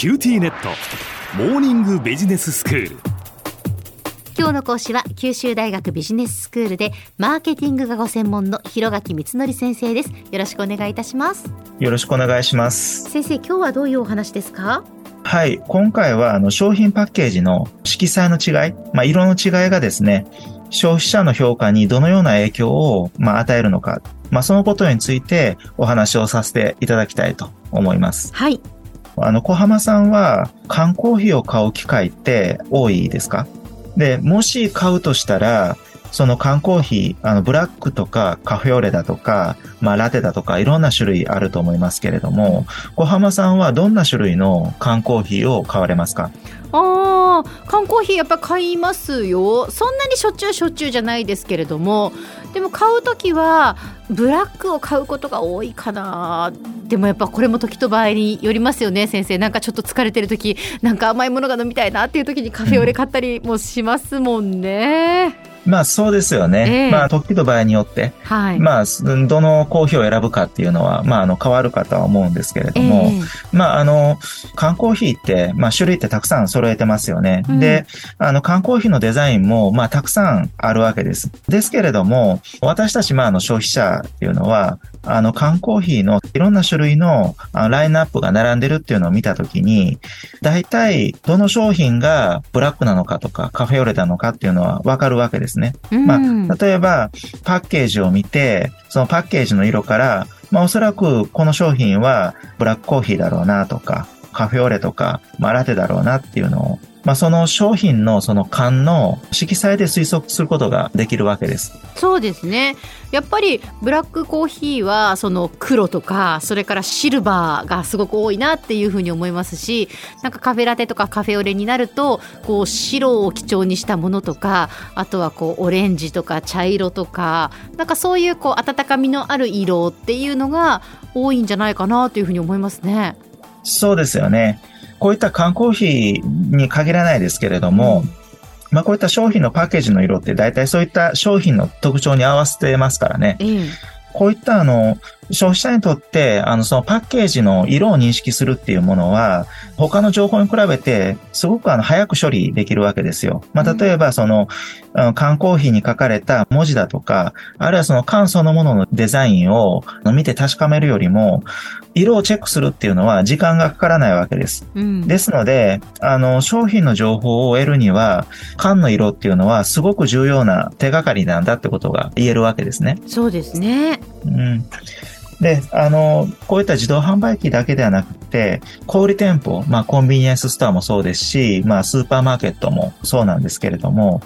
QTnet。モーニングビジネススクール。今日の講師は九州大学ビジネススクールでマーケティングがご専門の広垣光則先生です。よろしくお願いいたします。よろしくお願いします。先生今日はどういうお話ですか？はい今回はあの商品パッケージの色彩の違い、まあ、色の違いがですね消費者の評価にどのような影響を、まあ、与えるのか、まあ、そのことについてお話をさせていただきたいと思います。はいあの小浜さんは缶コーヒーを買う機会って多いですか？で、もし買うとしたら、その缶コーヒー、あの、ブラックとかカフェオレだとか、まあ、ラテだとか、いろんな種類あると思いますけれども、小浜さんはどんな種類の缶コーヒーを買われますか？ああ缶コーヒーやっぱ買いますよ。そんなにしょっちゅうしょっちゅうじゃないですけれどもでも買う時はブラックを買うことが多いかな。でもやっぱこれも時と場合によりますよね先生なんかちょっと疲れてる時なんか甘いものが飲みたいなっていう時にカフェオレ買ったりもしますもんね。うんまあそうですよね。えー、まあ時と場合によって、はい、まあどのコーヒーを選ぶかっていうのは、まああの変わるかとは思うんですけれども、えー、まああの、缶コーヒーって、まあ種類ってたくさん揃えてますよね。うん、で、あの缶コーヒーのデザインも、まあたくさんあるわけです。ですけれども、私たちまああの消費者っていうのは、あの缶コーヒーのいろんな種類のラインナップが並んでるっていうのを見たときに、大体どの商品がブラックなのかとかカフェオレなのかっていうのはわかるわけですね。まあ、例えばパッケージを見て、そのパッケージの色から、まあおそらくこの商品はブラックコーヒーだろうなとか、カフェオレとか、まあラテだろうなっていうのをまあ、その商品のその缶の色彩で推測することができるわけです。そうですね。やっぱりブラックコーヒーはその黒とかそれからシルバーがすごく多いなっていうふうに思いますし、なんかカフェラテとかカフェオレになるとこう白を基調にしたものとか、あとはこうオレンジとか茶色とか、なんかそういうこう温かみのある色っていうのが多いんじゃないかなというふうに思いますね。そうですよね。こういった缶コーヒーに限らないですけれども、まあこういった商品のパッケージの色って大体そういった商品の特徴に合わせてますからね。こういったあの、消費者にとって、あの、そのパッケージの色を認識するっていうものは、他の情報に比べて、すごくあの、早く処理できるわけですよ。まあ、例えば、その、あの缶コーヒーに書かれた文字だとか、あるいはその缶そのもののデザインを見て確かめるよりも、色をチェックするっていうのは時間がかからないわけです。うん、ですので、あの、商品の情報を得るには、缶の色っていうのはすごく重要な手がかりなんだってことが言えるわけですね。そうですね。うん。で、あの、こういった自動販売機だけではなくて、小売店舗、まあコンビニエンスストアもそうですし、まあスーパーマーケットもそうなんですけれども、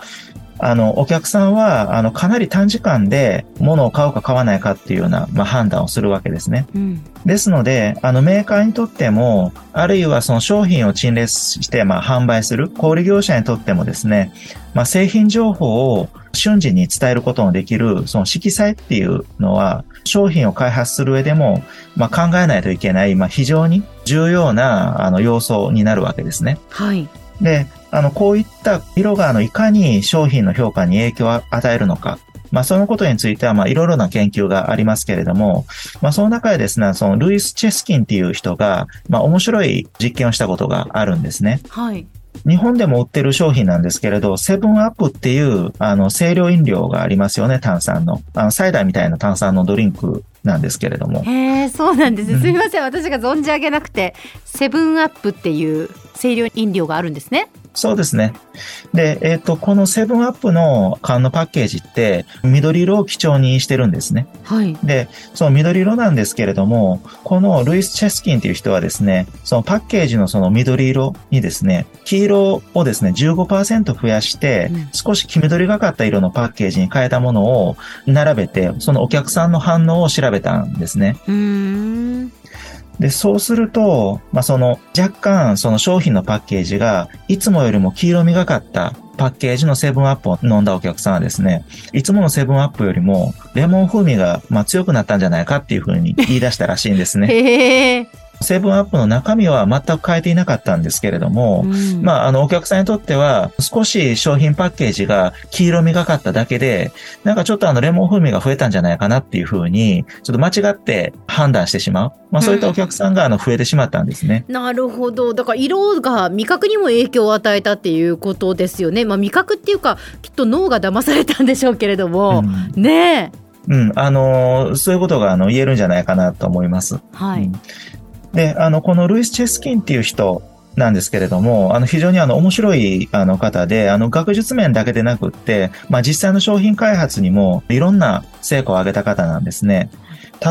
あの、お客さんは、あの、かなり短時間で物を買うか買わないかっていうような、まあ、判断をするわけですね。うん、ですので、あの、メーカーにとっても、あるいはその商品を陳列して、まあ、販売する小売業者にとってもですね、まあ、製品情報を瞬時に伝えることのできる、その色彩っていうのは、商品を開発する上でも、まあ、考えないといけない、まあ、非常に重要な、あの、要素になるわけですね。はい。で、あの、こういった色が、あの、いかに商品の評価に影響を与えるのか。まあ、そのことについては、まあ、いろいろな研究がありますけれども、まあ、その中でですね、その、ルイス・チェスキンっていう人が、まあ、面白い実験をしたことがあるんですね。はい。日本でも売ってる商品なんですけれど、セブンアップっていう、あの、清涼飲料がありますよね、炭酸の。あの、サイダーみたいな炭酸のドリンクなんですけれども。へえ、そうなんです。すみません、私が存じ上げなくて、セブンアップっていう清涼飲料があるんですね。そうですね。で、えっ、ー、と、このセブンアップの缶のパッケージって、緑色を基調にしてるんですね。はい。で、その緑色なんですけれども、このルイス・チェスキンっていう人はですね、そのパッケージのその緑色にですね、黄色をですね、15%増やして、少し黄緑がかった色のパッケージに変えたものを並べて、そのお客さんの反応を調べたんですね。で、そうすると、まあ、その、若干、その商品のパッケージが、いつもよりも黄色みがかったパッケージのセブンアップを飲んだお客さんはですね、いつものセブンアップよりも、レモン風味が、ま、強くなったんじゃないかっていうふうに言い出したらしいんですね。へセブンアップの中身は全く変えていなかったんですけれども、うん、まあ、あの、お客さんにとっては、少し商品パッケージが黄色みがかっただけで、なんかちょっとあの、レモン風味が増えたんじゃないかなっていうふうに、ちょっと間違って判断してしまう。まあ、そういったお客さんがあの、増えてしまったんですね。うん、なるほど。だから、色が味覚にも影響を与えたっていうことですよね。まあ、味覚っていうか、きっと脳が騙されたんでしょうけれども、うん、ねえ。うん、あのー、そういうことがあの言えるんじゃないかなと思います。はい。うん、で、あの、このルイス・チェスキンっていう人なんですけれども、あの、非常にあの、面白いあの方で、あの、学術面だけでなくって、まあ、実際の商品開発にもいろんな成果を上げた方なんですね。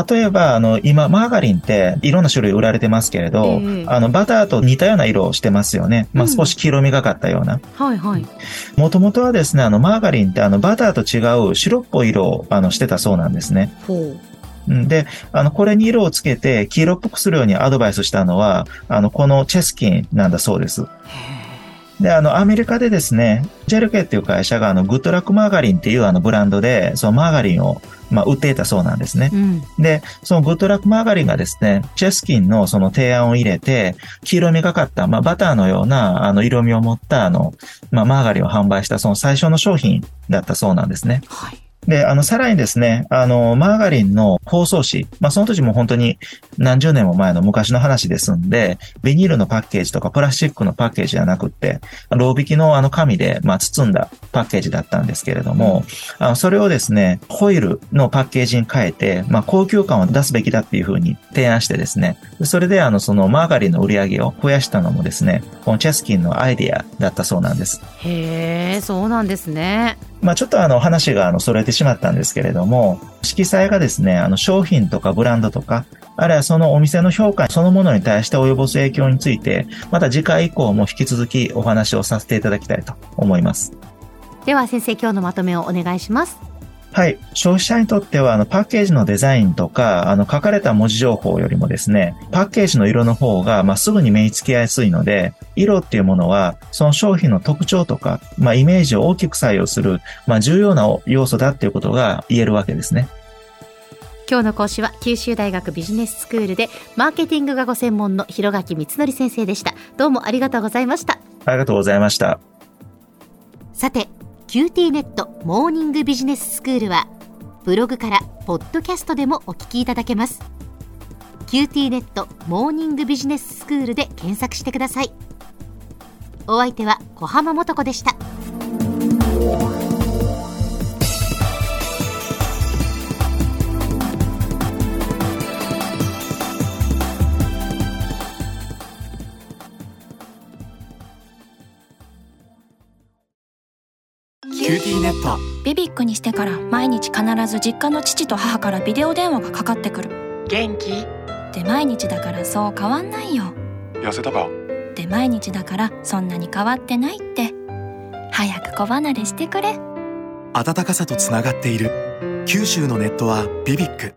例えば、あの、今、マーガリンっていろんな種類売られてますけれど、えー、あの、バターと似たような色をしてますよね。まあ、少し黄色みがかったような。はいはい。もともとはですね、あの、マーガリンってあの、バターと違う白っぽい色を、あの、してたそうなんですね。ほう。で、あの、これに色をつけて黄色っぽくするようにアドバイスしたのは、あの、このチェスキンなんだそうです。で、あの、アメリカでですね、ジェルケっていう会社が、あの、グッドラックマーガリンっていうあのブランドで、そのマーガリンを、まあ、売っていたそうなんですね。うん、で、そのグッドラックマーガリンがですね、チェスキンのその提案を入れて、黄色みがかった、まあ、バターのような、あの、色味を持った、あの、まあ、マーガリンを販売した、その最初の商品だったそうなんですね。はいで、あの、さらにですね、あの、マーガリンの包装紙、まあ、その時も本当に何十年も前の昔の話ですんで、ビニールのパッケージとかプラスチックのパッケージじゃなくって、ロー引きのあの紙で、まあ、包んだパッケージだったんですけれども、あの、それをですね、ホイルのパッケージに変えて、まあ、高級感を出すべきだっていうふうに提案してですね、それであの、そのマーガリンの売り上げを増やしたのもですね、このチェスキンのアイディアだったそうなんです。へえ、そうなんですね。まあ、ちょっとあの話があの、それてしまったんですけれども、色彩がですね、あの、商品とかブランドとか、あるいはそのお店の評価そのものに対して及ぼす影響について、また次回以降も引き続きお話をさせていただきたいと思います。では先生、今日のまとめをお願いします。はい。消費者にとっては、あの、パッケージのデザインとか、あの、書かれた文字情報よりもですね、パッケージの色の方が、まあ、すぐに目につきやすいので、色っていうものは、その商品の特徴とか、まあ、イメージを大きく採用する、まあ、重要な要素だっていうことが言えるわけですね。今日の講師は九州大学ビジネススクールでマーケティングがご専門の広垣光則先生でした。どうもありがとうございました。ありがとうございました。さて、 QTnet モーニングビジネススクールはブログからポッドキャストでもお聞きいただけます QTnet モーニングビジネススクールで検索してくださいお相手は小浜もとこでした。ネット。ビビックにしてから毎日必ず実家の父と母からビデオ電話がかかってくる。元気？で毎日だからそう変わんないよ。痩せたか？で毎日だからそんなに変わってないって。早く子離れしてくれ。暖かさとつながっている。九州のネットはビビック